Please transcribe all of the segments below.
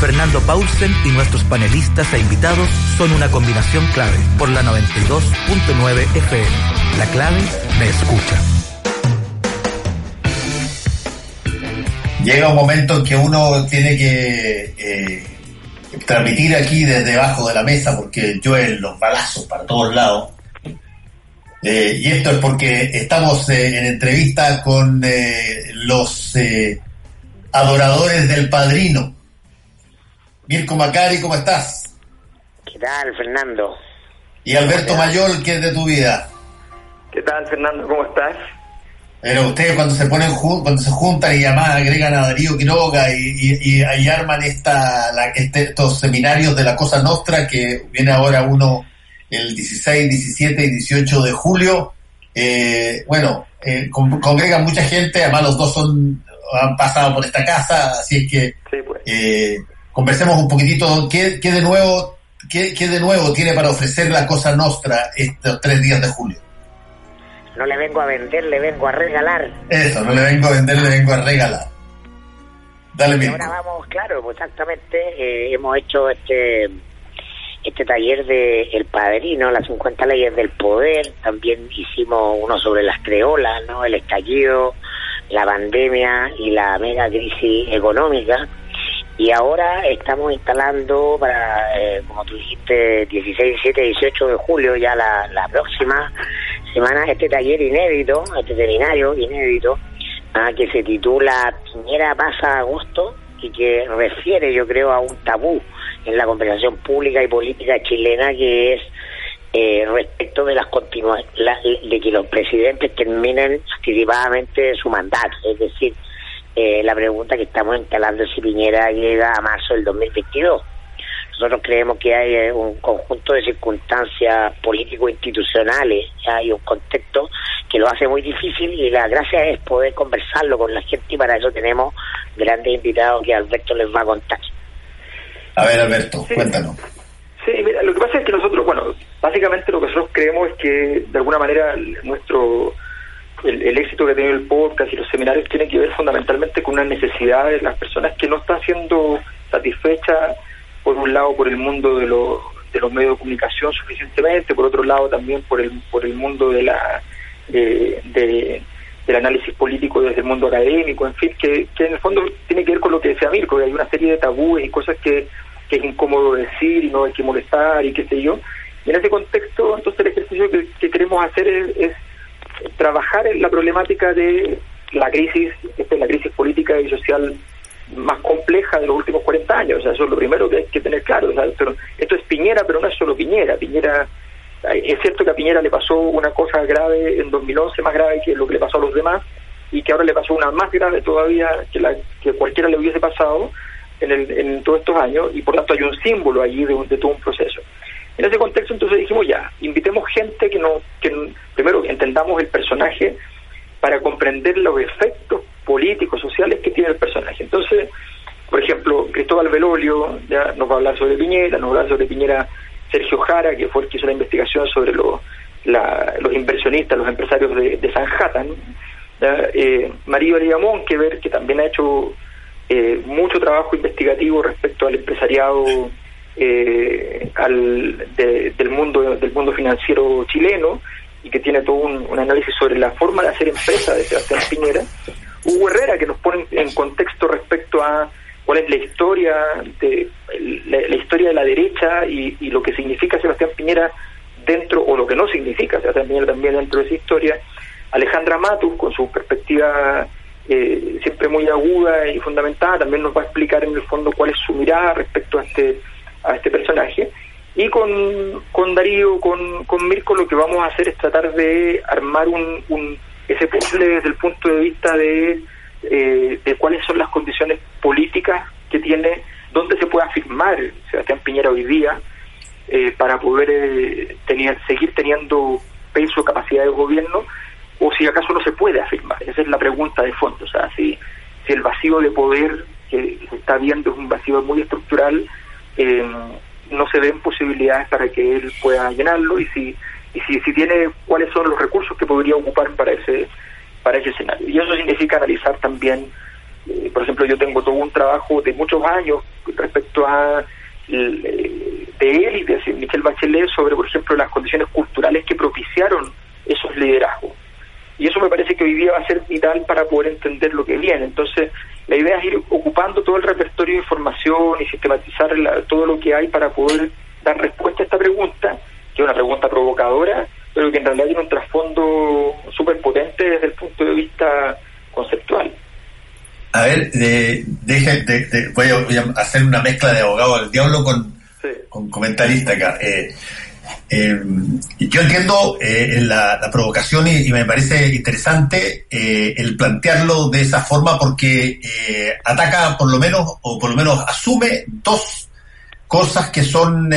Fernando Paulsen y nuestros panelistas e invitados son una combinación clave por la 92.9 FM. La clave me escucha. Llega un momento en que uno tiene que eh, transmitir aquí desde debajo de la mesa porque llueven los balazos para todos lados. Eh, y esto es porque estamos eh, en entrevista con los adoradores del padrino. Mirko Macari, ¿cómo estás? ¿Qué tal, Fernando? Y Alberto Mayol, ¿qué es de tu vida? ¿Qué tal, Fernando? ¿Cómo estás? Pero ustedes cuando se ponen cuando se juntan y además agregan a Darío Quiroga y, y, y arman esta, este, estos seminarios de la Cosa Nostra que viene ahora uno el 16, 17 y 18 de julio, eh, bueno, eh, congregan mucha gente, además los dos son han pasado por esta casa, así es que pues. eh, conversemos un poquitito qué, qué de nuevo qué, qué de nuevo tiene para ofrecer la Cosa Nostra estos tres días de julio. No le vengo a vender, le vengo a regalar. Eso, no le vengo a vender, le vengo a regalar. Dale, bien. Ahora vamos, claro, pues exactamente, eh, hemos hecho este este taller de El Padrino, las 50 leyes del poder, también hicimos uno sobre las creolas, ¿no? El estallido, la pandemia y la mega crisis económica. Y ahora estamos instalando para, eh, como tú dijiste, 16, 17, 18 de julio, ya la, la próxima semana, este taller inédito, este seminario inédito, ah, que se titula Piñera pasa agosto y que refiere, yo creo, a un tabú en la conversación pública y política chilena que es eh, respecto de las continua de que los presidentes terminen anticipadamente su mandato, es decir, eh, la pregunta que estamos instalando es si Piñera llega a marzo del 2022. Nosotros creemos que hay eh, un conjunto de circunstancias político-institucionales, hay un contexto que lo hace muy difícil y la gracia es poder conversarlo con la gente y para eso tenemos grandes invitados que Alberto les va a contar. A ver, Alberto, cuéntanos. Sí, mira, lo que pasa es que nosotros, bueno, básicamente lo que nosotros creemos es que de alguna manera nuestro el, éxito que ha tenido el podcast y los seminarios tiene que ver fundamentalmente con una necesidad de las personas que no están siendo satisfechas, por un lado, por el mundo de, de los medios de comunicación suficientemente, por otro lado, también por el, por el mundo de la de, del análisis político desde el mundo académico, en fin, que, en el fondo tiene que ver con lo que decía Mirko, que hay una serie de tabúes y cosas que, que es incómodo decir y no hay que molestar y qué sé yo. En ese contexto, entonces el ejercicio que, queremos hacer es trabajar en la problemática de la crisis, esta la crisis política y social más compleja de los últimos 40 años. O sea, eso es lo primero que hay que tener claro. pero esto es Piñera, pero no es solo Piñera. Piñera, es cierto que a Piñera le pasó una cosa grave en 2011, más grave que lo que le pasó a los demás, y que ahora le pasó una más grave todavía que la que cualquiera le hubiese pasado en, el, en todos estos años, y por tanto hay un símbolo allí de, de todo un proceso. En ese contexto entonces dijimos ya, invitemos gente que no, que primero entendamos el personaje para comprender los efectos políticos, sociales que tiene el personaje. Entonces, por ejemplo, Cristóbal Velolio ya nos va a hablar sobre Piñera, nos va a hablar sobre Piñera Sergio Jara, que fue el que hizo la investigación sobre los inversionistas, los empresarios de, de Sanhattan, eh, María que ver que también ha hecho eh, mucho trabajo investigativo respecto al empresariado eh, al, del mundo del mundo financiero chileno y que tiene todo un, análisis sobre la forma de hacer empresa de Sebastián Piñera. Hugo Herrera, que nos pone en contexto respecto a cuál es la historia de la, historia de la derecha y, lo que significa Sebastián Piñera dentro, o lo que no significa Sebastián Piñera también dentro de esa historia. Alejandra Matus, con su perspectiva eh, siempre muy aguda y fundamentada, también nos va a explicar en el fondo cuál es su mirada respecto a este a este personaje. Y con, con Darío, con, con Mirko, lo que vamos a hacer es tratar de armar un, un ese puzzle desde el punto de vista de, eh, de cuáles son las condiciones políticas que tiene, dónde se puede afirmar Sebastián Piñera hoy día eh, para poder eh, tener, seguir teniendo peso, capacidad de gobierno, o si acaso no se puede afirmar. Esa es la pregunta de fondo. O sea, si, si el vacío de poder que se está viendo es un vacío muy estructural, eh, no se ven posibilidades para que él pueda llenarlo y si y si, si tiene cuáles son los recursos que podría ocupar para ese para ese escenario y eso significa analizar también eh, por ejemplo yo tengo todo un trabajo de muchos años respecto a de él y de Michelle Bachelet sobre, por ejemplo, las condiciones culturales que propiciaron esos liderazgos. Y eso me parece que hoy día va a ser vital para poder entender lo que viene. Entonces, la idea es ir ocupando todo el repertorio de información y sistematizar todo lo que hay para poder dar respuesta a esta pregunta, que es una pregunta provocadora, pero que en realidad tiene un trasfondo súper potente desde el punto de vista conceptual. A ver, de, voy, a, hacer una mezcla de abogado del diablo con, con comentarista acá. Eh, eh, yo entiendo eh, la, provocación y, me parece interesante eh, el plantearlo de esa forma porque eh, ataca por lo menos, o por lo menos asume dos cosas que son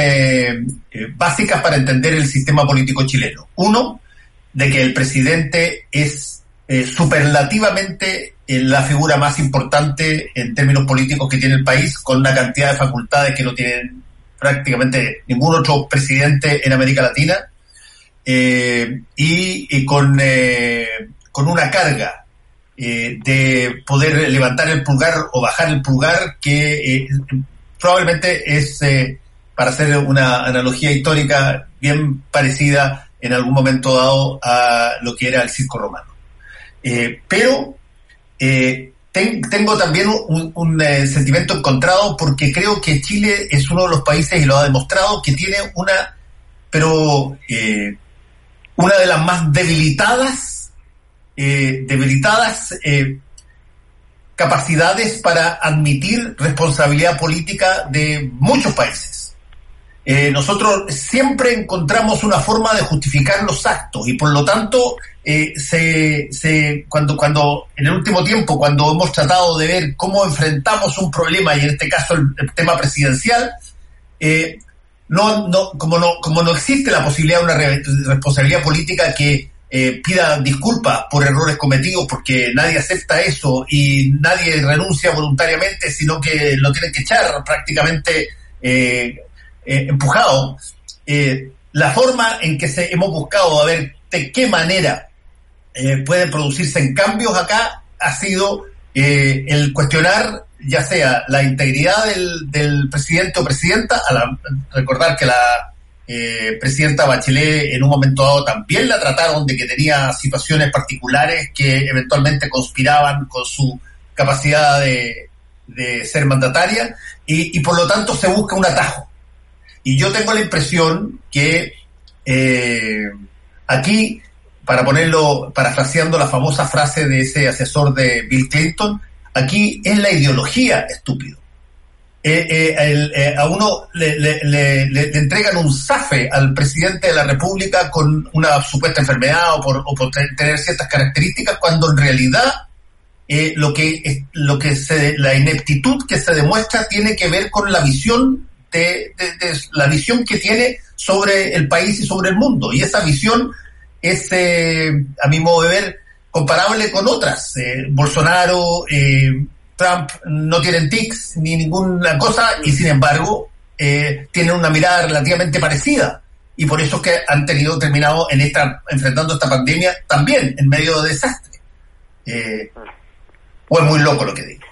básicas para entender el sistema político chileno. Uno, de que el presidente es superlativamente la figura más importante en términos políticos que tiene el país, con una cantidad de facultades que no tienen prácticamente ningún otro presidente en América Latina eh, y, con, eh, con una carga eh, de poder levantar el pulgar o bajar el pulgar que probablemente es, para hacer una analogía histórica, bien parecida en algún momento dado a lo que era el circo romano. pero tengo también un, eh, sentimiento encontrado porque creo que Chile es uno de los países, y lo ha demostrado, que tiene una, pero eh, una de las más debilitadas, eh, debilitadas capacidades para admitir responsabilidad política de muchos países. Eh, nosotros siempre encontramos una forma de justificar los actos y por lo tanto eh, se, cuando, cuando en el último tiempo, cuando hemos tratado de ver cómo enfrentamos un problema y en este caso el, tema presidencial, eh, no, no, como no, como no existe la posibilidad de una responsabilidad política que pida disculpas por errores cometidos porque nadie acepta eso y nadie renuncia voluntariamente, sino que lo tienen que echar prácticamente eh, empujado, eh, la forma en que se, hemos buscado a ver de qué manera eh, pueden producirse en cambios acá ha sido el cuestionar ya sea la integridad del, presidente o presidenta, a recordar que la presidenta Bachelet en un momento dado también la trataron de que tenía situaciones particulares que eventualmente conspiraban con su capacidad de, ser mandataria y, por lo tanto se busca un atajo. Y yo tengo la impresión que eh, aquí, para ponerlo, parafraseando la famosa frase de ese asesor de Bill Clinton, aquí es la ideología estúpido. Eh, eh, a uno le, entregan un zafe al presidente de la República con una supuesta enfermedad o por, tener ciertas características, cuando en realidad lo que, lo que se, la ineptitud que se demuestra tiene que ver con la visión de, la visión que tiene sobre el país y sobre el mundo. Y esa visión es, eh, a mi modo de ver, comparable con otras. Eh, Bolsonaro, eh, Trump no tienen tics ni ninguna cosa y sin embargo tienen una mirada relativamente parecida. Y por eso es que han tenido terminado en esta, enfrentando esta pandemia también en medio de desastre. o es muy loco lo que digo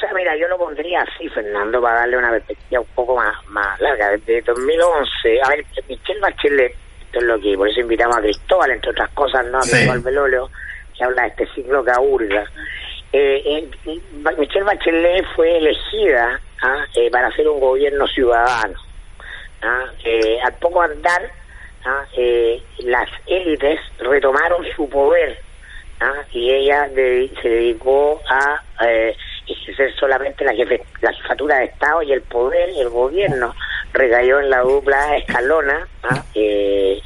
sea, mira, yo lo pondría así, Fernando, para darle una perspectiva un poco más, más larga. Desde 2011, a ver, Michelle Bachelet, esto es lo que, por eso invitamos a Cristóbal, entre otras cosas, ¿no? A Cristóbal Belolio, que habla de este ciclo que aburga. Eh, eh, Michelle Bachelet fue elegida ¿ah? eh, para hacer un gobierno ciudadano. ¿ah? Eh, al poco andar, ¿ah? eh, las élites retomaron su poder y ella se dedicó a eh, ejercer solamente la, jefe, la jefatura de Estado y el poder el gobierno recayó en la dupla escalona, ¿ah? eh,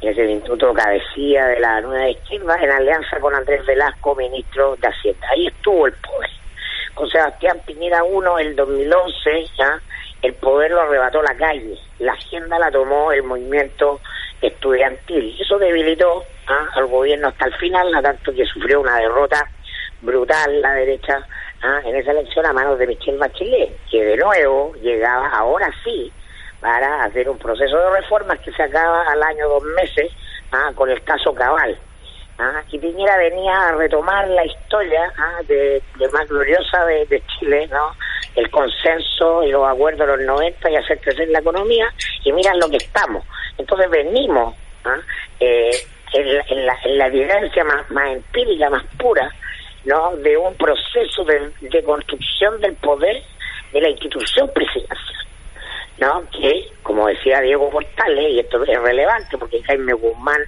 en ese instituto cabecía de la nueva izquierda, en alianza con Andrés Velasco, ministro de Hacienda. Ahí estuvo el poder. Con Sebastián Piñera I, el 2011, ¿ah? el poder lo arrebató la calle, la Hacienda la tomó el movimiento estudiantil. Eso debilitó ¿ah? al gobierno hasta el final, a tanto que sufrió una derrota brutal la derecha ¿ah? en esa elección a manos de Michelle Bachelet, que de nuevo llegaba ahora sí para hacer un proceso de reformas que se acaba al año dos meses ¿ah? con el caso Cabal. ¿ah? Y Piñera venía a retomar la historia de, más gloriosa de, Chile, ¿no? el consenso y los acuerdos de los 90 y hacer crecer la economía y miran lo que estamos. Entonces venimos ¿ah? eh, en, la, en, evidencia más, más empírica, más pura, ¿no? de un proceso de, de construcción del poder de la institución presidencial. ¿No? que, como decía Diego Portales, y esto es relevante porque Jaime Guzmán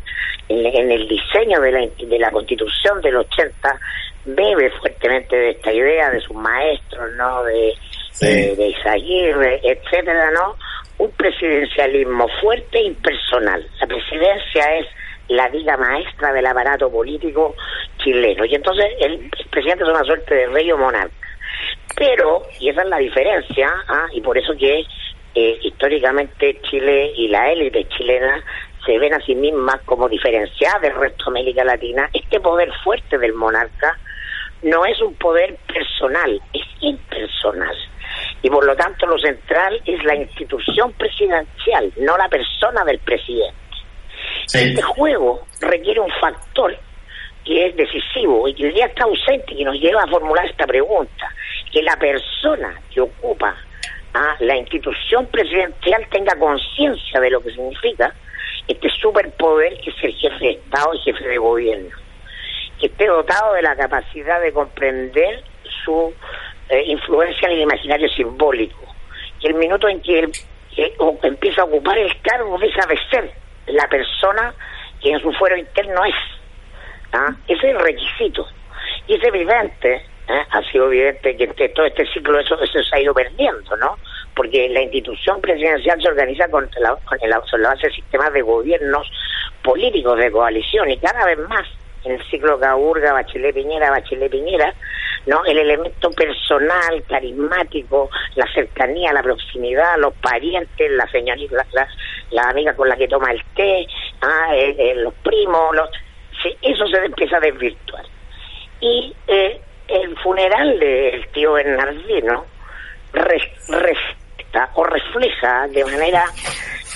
en, el diseño de la, de la constitución del 80 bebe fuertemente de esta idea de sus maestros, ¿no? de, de, de Isaguirre, etcétera, ¿no? Un presidencialismo fuerte e impersonal. La presidencia es la vida maestra del aparato político chileno. Y entonces el presidente es una suerte de rey o monarca. Pero, y esa es la diferencia, ¿ah? y por eso que eh, históricamente Chile y la élite chilena se ven a sí mismas como diferenciadas del resto de América Latina, este poder fuerte del monarca no es un poder personal, es impersonal. Y por lo tanto lo central es la institución presidencial, no la persona del presidente. Este juego requiere un factor que es decisivo y que hoy día está ausente y que nos lleva a formular esta pregunta, que la persona que ocupa a la institución presidencial tenga conciencia de lo que significa este superpoder que es el jefe de Estado y jefe de gobierno, que esté dotado de la capacidad de comprender su eh, influencia en el imaginario simbólico, que el minuto en que él empieza a ocupar el cargo deja de ser la persona que en su fuero interno es. ¿ah? Ese es el requisito. Y es evidente ¿eh? ha sido evidente que todo este ciclo eso, eso se ha ido perdiendo, ¿no? Porque la institución presidencial se organiza con la, con sobre la base de sistemas de gobiernos políticos de coalición y cada vez más en el ciclo Caburga, Bachelet Piñera, Bachelet Piñera, ¿no? El elemento personal, carismático, la cercanía, la proximidad, los parientes, la señorita, la, la, amiga con la que toma el té, ah, eh, eh, los primos, los, eso se empieza a desvirtuar. Y eh, el funeral del tío Bernardino refleja o refleja de manera,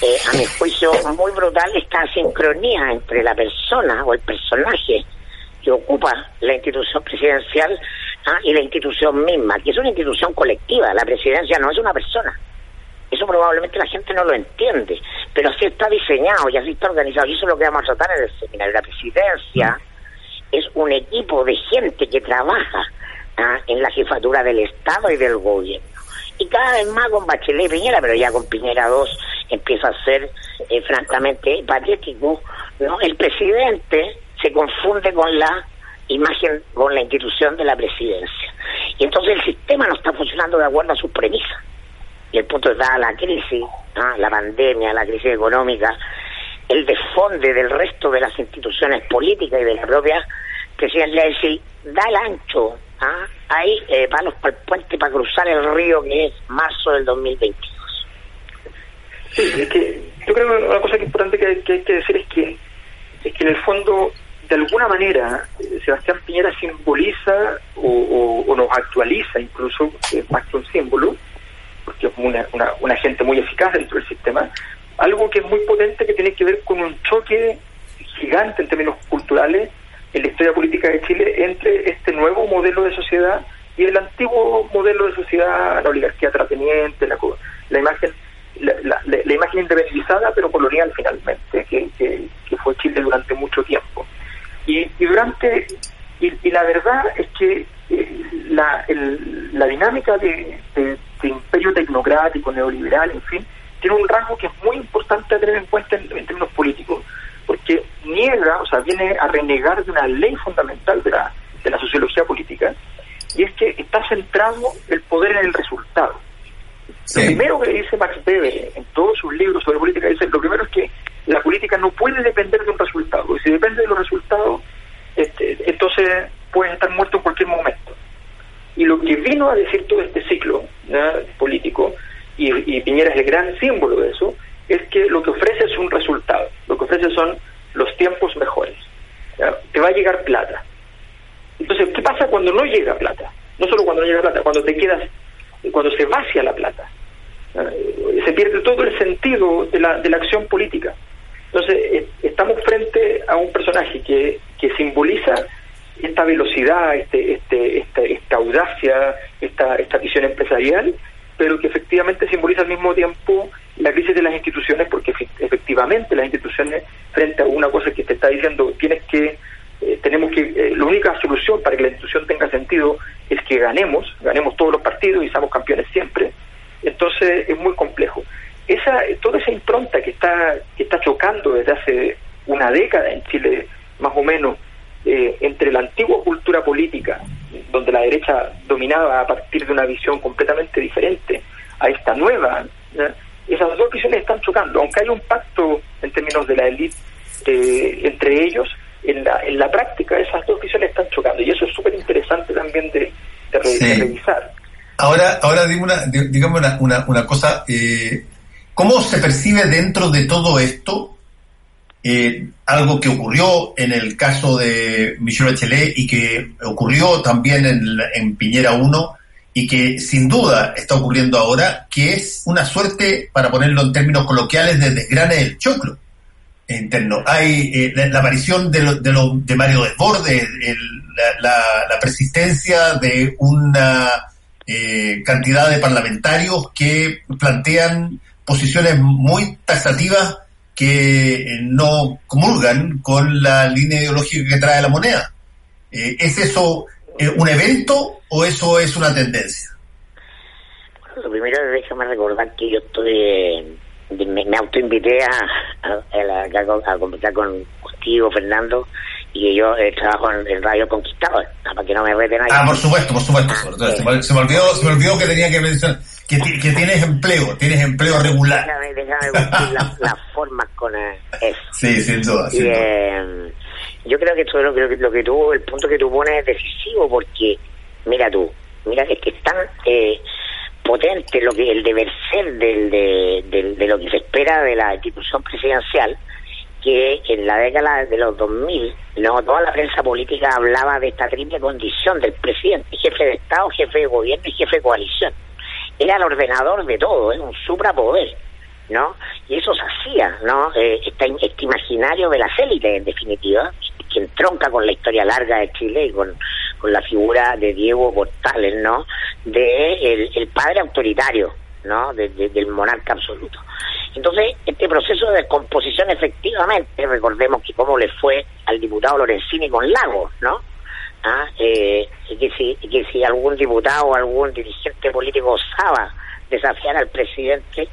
eh, a mi juicio, muy brutal esta sincronía entre la persona o el personaje que ocupa la institución presidencial ¿ah? y la institución misma, que es una institución colectiva. La presidencia no es una persona. Eso probablemente la gente no lo entiende, pero así está diseñado y así está organizado. Y eso es lo que vamos a tratar en el seminario. La presidencia es un equipo de gente que trabaja ¿ah? en la jefatura del Estado y del gobierno. Y cada vez más con Bachelet y Piñera, pero ya con Piñera 2 empieza a ser eh, francamente patético. ¿no? El presidente se confunde con la imagen, con la institución de la presidencia. Y entonces el sistema no está funcionando de acuerdo a sus premisas. Y el punto es dada la crisis, ¿ah? la pandemia, la crisis económica, el desfonde del resto de las instituciones políticas y de la propia presidencia, es decir, da el ancho ¿ah? ahí eh, palos para el puente para cruzar el río que es marzo del 2022. Sí, es que yo creo que una cosa que importante que, hay que decir es que es que en el fondo de alguna manera eh, Sebastián Piñera simboliza o, nos actualiza incluso más que un símbolo porque es una, una, un agente muy eficaz dentro del sistema algo que es muy potente que tiene que ver con un choque gigante en términos culturales en la historia política de Chile entre este nuevo modelo de sociedad y el antiguo modelo de sociedad, la oligarquía terrateniente, la, la imagen la, la, imagen independizada pero colonial finalmente, que, que, fue Chile durante mucho tiempo. Y, y durante y, la verdad es que eh, la, la dinámica de, imperio tecnocrático, neoliberal, en fin, tiene un rasgo que es muy importante a tener en cuenta en, en términos políticos, porque niega, o sea, viene a renegar de una ley fundamental de la, de la sociología política, y es que está centrado el poder en el resultado. Lo primero que dice Max Weber en todos sus libros sobre política, dice, lo primero es que la política no puede depender de un resultado, y si depende de los resultados, este, entonces puedes estar muerto en cualquier momento. Y lo que vino a decir todo este ciclo político, y, y Piñera es el gran símbolo de eso, es que lo que ofrece es un resultado, lo que ofrece son los tiempos mejores. Te va a llegar plata. Entonces, ¿qué pasa cuando no llega plata? No solo cuando no llega plata, cuando te quedas, cuando se vacía la plata. Se pierde todo el sentido de la, de la acción política. Entonces, estamos frente a un personaje que, que simboliza esta velocidad, este, este, este, esta audacia, esta, esta visión empresarial, pero que efectivamente simboliza al mismo tiempo la crisis de las instituciones, porque efectivamente las instituciones, frente a una cosa que te está diciendo, tienes que, eh, tenemos que, eh, la única solución para que la institución tenga sentido es que ganemos, ganemos todos los partidos y seamos campeones siempre. Entonces es muy complejo. Esa, toda esa impronta que está, que está chocando desde hace una década en Chile, más o menos, eh, entre la antigua cultura política, donde la derecha dominaba a partir de una visión completamente diferente, a esta nueva, esas dos visiones están chocando, aunque hay un pacto en términos de la élite eh, entre ellos, en la, en la práctica esas dos visiones están chocando y eso es súper interesante también de, revisar. Ahora, ahora digamos una, digamos una, una, cosa, eh, ¿cómo se percibe dentro de todo esto eh, algo que ocurrió en el caso de Michel Bachelet y que ocurrió también en, Piñera 1 y que sin duda está ocurriendo ahora, que es una suerte, para ponerlo en términos coloquiales, de desgrane del choclo interno. Hay eh, la, aparición de, lo, de, lo, de Mario Desbordes, la, la, persistencia de una eh, cantidad de parlamentarios que plantean posiciones muy taxativas que eh, no comulgan con la línea ideológica que trae la moneda. Eh, ¿Es eso eh, un evento o eso es una tendencia? Lo primero, déjame recordar que yo estoy, me, me autoinvité a, a, a, a, conversar con, contigo, Fernando, y yo trabajo en, Radio Conquistador, para que no me reten ahí. Ah, por supuesto, por supuesto. Ah, se, me, se, me olvidó, se me olvidó que tenía que mencionar que, que tienes empleo, tienes empleo regular. Déjame, déjame las, formas con eso. Sí, sin duda. Sin eh, yo creo que esto lo, lo, lo, que tú, el punto que tú pones es decisivo porque, mira tú, mira, es que es tan eh, potente lo que el deber ser del, de, del, de lo que se espera de la institución presidencial que en la década de los 2000, no, toda la prensa política hablaba de esta triple condición del presidente, jefe de Estado, jefe de gobierno y jefe de coalición era el ordenador de todo, es un suprapoder, ¿no? Y eso se hacía, ¿no? Eh, este, este, imaginario de las élites, en definitiva, que entronca con la historia larga de Chile y con, con la figura de Diego Portales, ¿no? De el, padre autoritario, ¿no? del monarca absoluto. Entonces, este proceso de descomposición, efectivamente, recordemos que cómo le fue al diputado Lorenzini con Lagos, ¿no? ¿ah? eh, que, si, que si algún diputado o algún dirigente político osaba desafiar al presidente,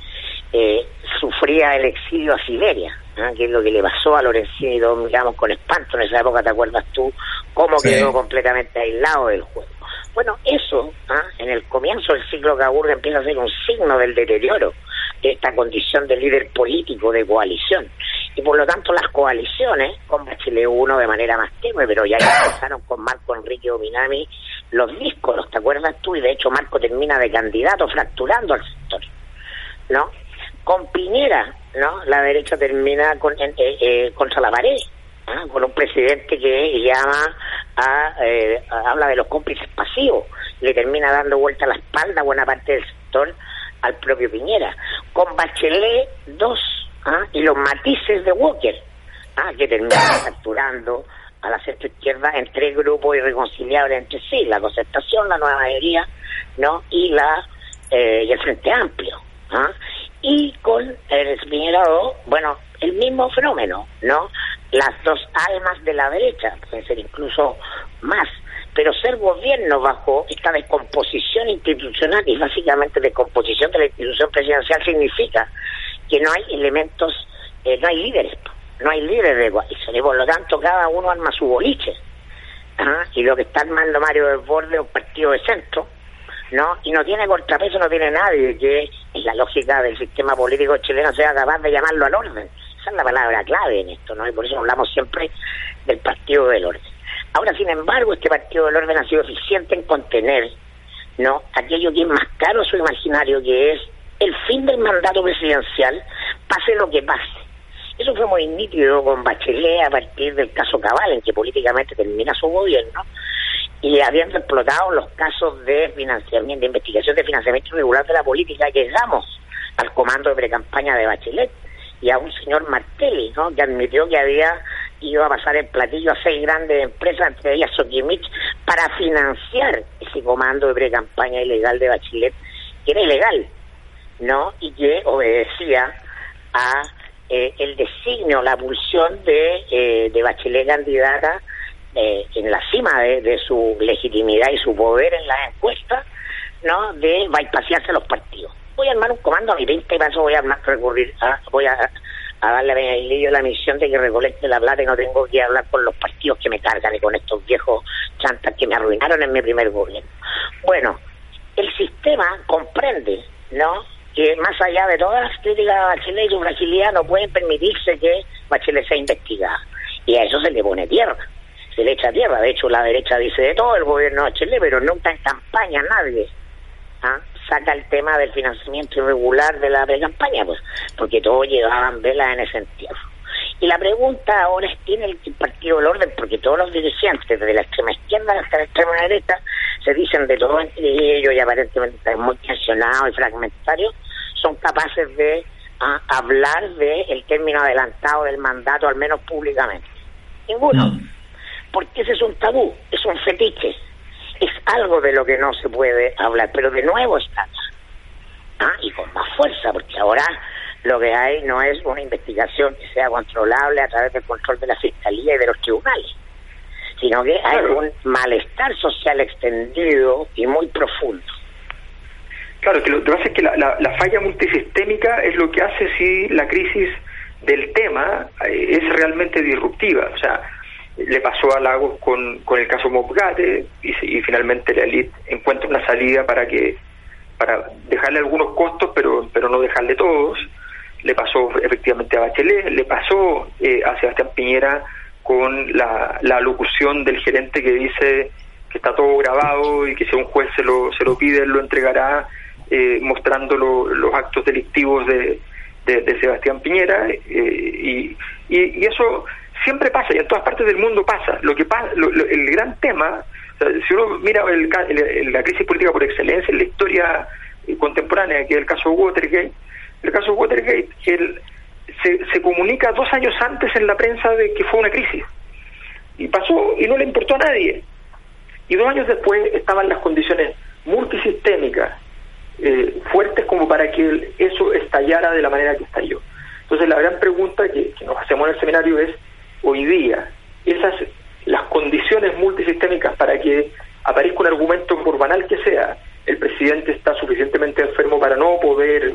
eh, sufría el exilio a Siberia, que es lo que le pasó a Lorenzini, digamos, con espanto en esa época, ¿te acuerdas tú? Cómo quedó completamente aislado del juego. Bueno, eso, ¿ah? en el comienzo del ciclo Caburga empieza a ser un signo del deterioro de esta condición de líder político de coalición y por lo tanto las coaliciones, con Bachelet 1 de manera más tenue, pero ya empezaron con Marco Enrique Ominami los discos, ¿te acuerdas tú? Y de hecho Marco termina de candidato fracturando al sector, ¿no? Con Piñera, ¿no? La derecha termina con, eh, eh, contra la pared, ¿ah? con un presidente que llama a, eh, habla de los cómplices pasivos, le termina dando vuelta a la espalda buena parte del sector al propio Piñera. Con Bachelet 2 ¿ah? y los matices de Walker, ¿ah? que terminan capturando a la centro izquierda en tres grupos irreconciliables entre sí, la concertación, la nueva mayoría, ¿no? y la eh, y el Frente Amplio. ¿ah? Y con el esminado, bueno, el mismo fenómeno, ¿no? Las dos almas de la derecha, pueden ser incluso más, pero ser gobierno bajo esta descomposición institucional y básicamente descomposición de la institución presidencial significa que no hay elementos, eh, no hay líderes, no hay líderes de coalición y por lo tanto cada uno arma su boliche. ¿ah? Y lo que está armando Mario del Borde es un partido de centro, ¿no? Y no tiene contrapeso, no tiene nadie que en la lógica del sistema político chileno sea capaz de llamarlo al orden. Esa es la palabra clave en esto, ¿no? Y por eso hablamos siempre del partido del orden. Ahora, sin embargo, este partido del orden ha sido eficiente en contener, ¿no? Aquello que es más caro su imaginario, que es el fin del mandato presidencial, pase lo que pase. Eso fue muy nítido con Bachelet a partir del caso Cabal, en que políticamente termina su gobierno, y habiendo explotado los casos de financiamiento, de investigación de financiamiento irregular de la política, llegamos al comando de precampaña de Bachelet y a un señor Martelli, ¿no? que admitió que había iba a pasar el platillo a seis grandes empresas, entre ellas Sokimich, para financiar ese comando de pre-campaña ilegal de Bachelet, que era ilegal, ¿no? Y que obedecía a eh, el designio, la pulsión de, eh, de Bachelet candidata eh, en la cima de, su legitimidad y su poder en las encuestas, ¿no? De bypasearse los partidos. Voy a armar un comando a mi 20 y para voy a recurrir a, voy a darle a Emilio la misión de que recolecte la plata y no tengo que hablar con los partidos que me cargan y con estos viejos chantas que me arruinaron en mi primer gobierno. Bueno, el sistema comprende, ¿no? Que más allá de todas las críticas a Bachelet y su fragilidad, no pueden permitirse que Bachelet sea investigada. Y a eso se le pone tierra, se le echa tierra. De hecho, la derecha dice de todo el gobierno de Bachelet, pero nunca en campaña nadie. ¿ah? Saca el tema del financiamiento irregular de la pre-campaña, pues, porque todos llevaban velas en ese entierro. Y la pregunta ahora es, ¿tiene el partido el orden? Porque todos los dirigentes, desde la extrema izquierda hasta la extrema derecha, se dicen de todo entre ellos y aparentemente muy tensionados y fragmentarios, son capaces de ah, hablar del el término adelantado del mandato, al menos públicamente. Ninguno. Porque ese es un tabú, es un fetiche algo de lo que no se puede hablar, pero de nuevo está ¿Ah? y con más fuerza, porque ahora lo que hay no es una investigación que sea controlable a través del control de la Fiscalía y de los tribunales, sino que hay un malestar social extendido y muy profundo. Claro, que lo que pasa es que la, la, falla multisistémica es lo que hace si la crisis del tema eh, es realmente disruptiva. O sea, le pasó a Lagos con, con el caso Mopgate y, finalmente la elite encuentra una salida para que para dejarle algunos costos pero pero no dejarle todos. Le pasó efectivamente a Bachelet le pasó eh, a Sebastián Piñera con la, la locución del gerente que dice que está todo grabado y que si un juez se lo se lo pide él lo entregará eh, mostrando los actos delictivos de, de, Sebastián Piñera eh, y, y, y eso siempre pasa y en todas partes del mundo pasa. Lo que pasa, el gran tema, si uno mira la crisis política por excelencia en la historia contemporánea, que es el caso Watergate, el caso Watergate se, se comunica dos años antes en la prensa de que fue una crisis y pasó y no le importó a nadie. Y dos años después estaban las condiciones multisistémicas eh, fuertes como para que eso estallara de la manera que estalló. Entonces la gran pregunta que nos hacemos en el seminario es hoy día esas las condiciones multisistémicas para que aparezca un argumento por banal que sea, el presidente está suficientemente enfermo para no poder,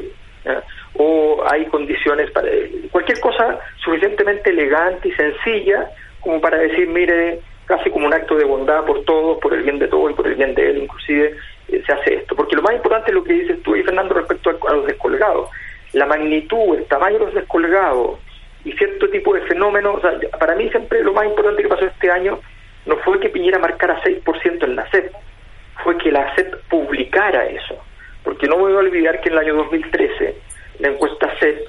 o hay condiciones para cualquier cosa suficientemente elegante y sencilla como para decir, mire, casi como un acto de bondad por todos, por el bien de todos y por el bien de él, inclusive eh, se hace esto. Porque lo más importante es lo que dices tú y Fernando respecto a, a los descolgados. La magnitud, el tamaño de los descolgados, y cierto tipo de fenómenos. para mí siempre lo más importante que pasó este año no fue que Piñera marcara 6% en la CEP, fue que la CEP publicara eso. Porque no voy a olvidar que en el año 2013 la encuesta CEP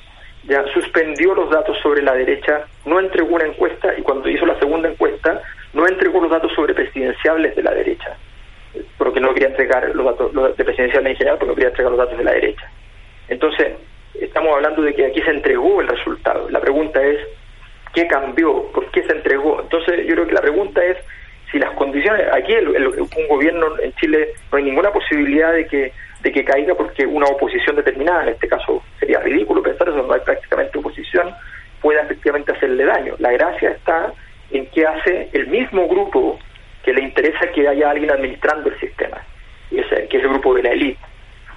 ya suspendió los datos sobre la derecha, no entregó una encuesta y cuando hizo la segunda encuesta no entregó los datos sobre presidenciables de la derecha, porque no quería entregar los datos de presidenciales en general, porque no quería entregar los datos de la derecha. Entonces, estamos hablando de que aquí se entregó el resultado. La pregunta es, ¿qué cambió? ¿Por qué se entregó? Entonces yo creo que la pregunta es si las condiciones, aquí un gobierno en Chile no hay ninguna posibilidad de que de que caiga porque una oposición determinada, en este caso sería ridículo pensar eso, no hay prácticamente oposición, pueda efectivamente hacerle daño. La gracia está en que hace el mismo grupo que le interesa que haya alguien administrando el sistema, y ese, que es el grupo de la élite.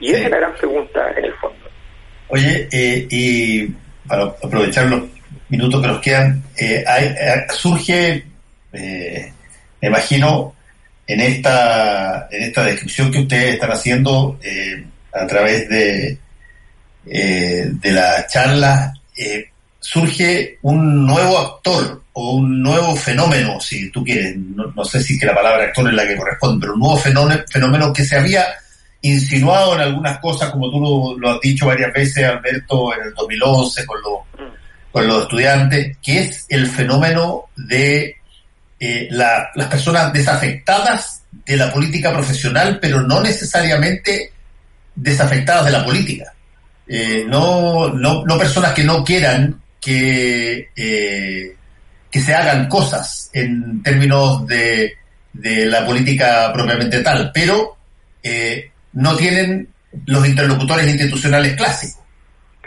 Y esa es la gran pregunta en el fondo. Oye, eh, y para aprovechar los minutos que nos quedan, eh, eh, surge, me imagino, en esta, en esta descripción que ustedes están haciendo a través de, de la charla, surge un nuevo actor o un nuevo fenómeno, si tú quieres, no, no, sé si que la palabra actor es la que corresponde, pero un nuevo fenómeno que se había insinuado en algunas cosas, como tú lo, has dicho varias veces, Alberto, en el 2011 con, mm. con los estudiantes, que es el fenómeno de eh, las personas desafectadas de la política profesional, pero no necesariamente desafectadas de la política. Eh, no, no, no personas que no quieran que, eh, que se hagan cosas en términos de, de la política propiamente tal, pero eh, no tienen los interlocutores institucionales clásicos.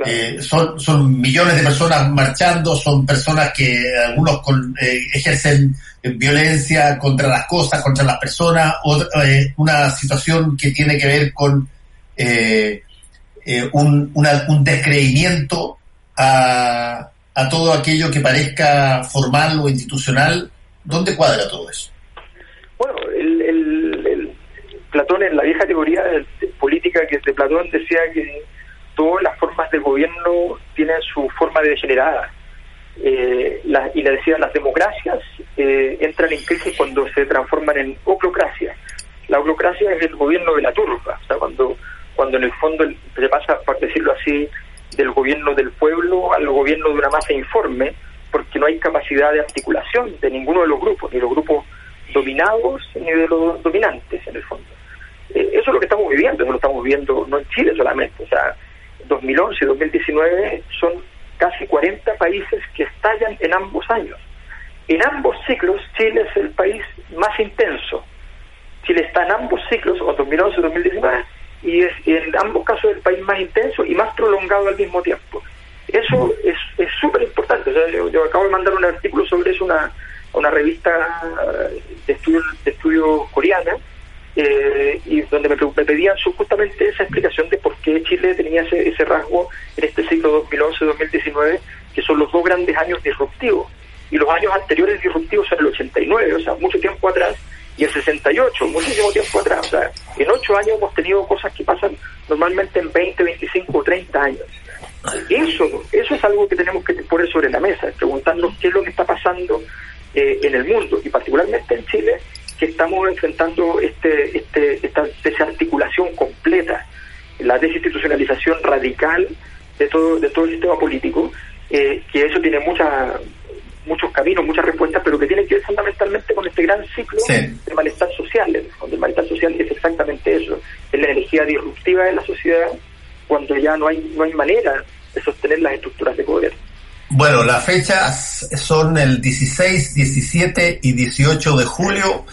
Eh, son, son millones de personas marchando, son personas que algunos con, eh, ejercen violencia contra las cosas, contra las personas, eh, una situación que tiene que ver con un, un descreimiento a, a todo aquello que parezca formal o institucional. ¿Dónde cuadra todo eso? Bueno, el, el, Platón en la vieja teoría de, política que de Platón decía que todas las formas de gobierno tienen su forma de degenerada. Eh, y le decía, las democracias eh, entran en crisis cuando se transforman en oclocracia. La oclocracia es el gobierno de la turba, o sea, cuando, cuando en el fondo se pasa, por decirlo así, del gobierno del pueblo al gobierno de una masa informe, porque no hay capacidad de articulación de ninguno de los grupos, ni los grupos dominados ni de los dominantes, en el fondo. Eh, eso es lo que estamos viviendo, eso lo estamos viviendo no en Chile solamente, o sea, 2011 y 2019 son casi 40 países que estallan en ambos años. En ambos ciclos, Chile es el país más intenso. Chile está en ambos ciclos, o 2011 y 2019, y es en ambos casos el país más intenso y más prolongado al mismo tiempo. Eso es súper importante. yo, acabo de mandar un artículo sobre eso a una, revista de estudios de estudio coreana, eh, y donde me, pedían justamente esa explicación de por qué Chile tenía ese, ese rasgo en este ciclo 2011-2019, que son los dos grandes años disruptivos. Y los años anteriores disruptivos son el 89, o sea, mucho tiempo atrás, y el 68, muchísimo tiempo atrás. O sea, en ocho años hemos tenido cosas que pasan normalmente en 20, 25 o 30 años. Eso, eso es algo que tenemos que poner sobre la mesa, preguntarnos qué es lo que está pasando eh, en el mundo radical de todo, de todo el sistema político, eh, que eso tiene muchas muchos caminos, muchas respuestas, pero que tiene que ver fundamentalmente con este gran ciclo de malestar social. El malestar social es exactamente eso, es la energía disruptiva de la sociedad cuando ya no hay, no hay manera de sostener las estructuras de poder. Bueno, las fechas son el 16, 17 y 18 de julio.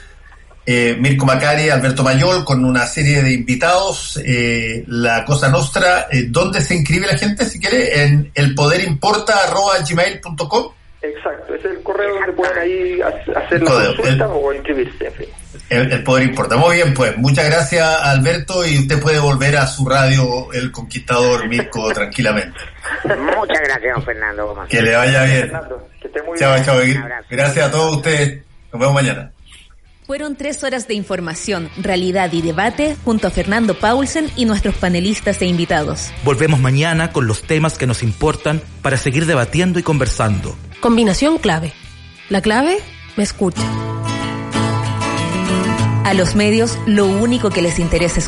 Eh, Mirko Macari, Alberto Mayol, con una serie de invitados. Eh, la Cosa Nostra, eh, ¿dónde se inscribe la gente, si quiere? En elpoderimporta.gmail.com. Exacto, ese es el correo donde pueden ahí hacer la consulta o inscribirse, en fin. El, poder importa. Muy bien, pues. Muchas gracias, Alberto, y usted puede volver a su radio, El Conquistador Mirko, tranquilamente. Muchas gracias, don Fernando. Que le vaya bien. chao, chao. Gracias a todos ustedes. Nos vemos mañana. Fueron tres horas de información, realidad y debate junto a Fernando Paulsen y nuestros panelistas e invitados. Volvemos mañana con los temas que nos importan para seguir debatiendo y conversando. Combinación clave. La clave me escucha. A los medios lo único que les interesa es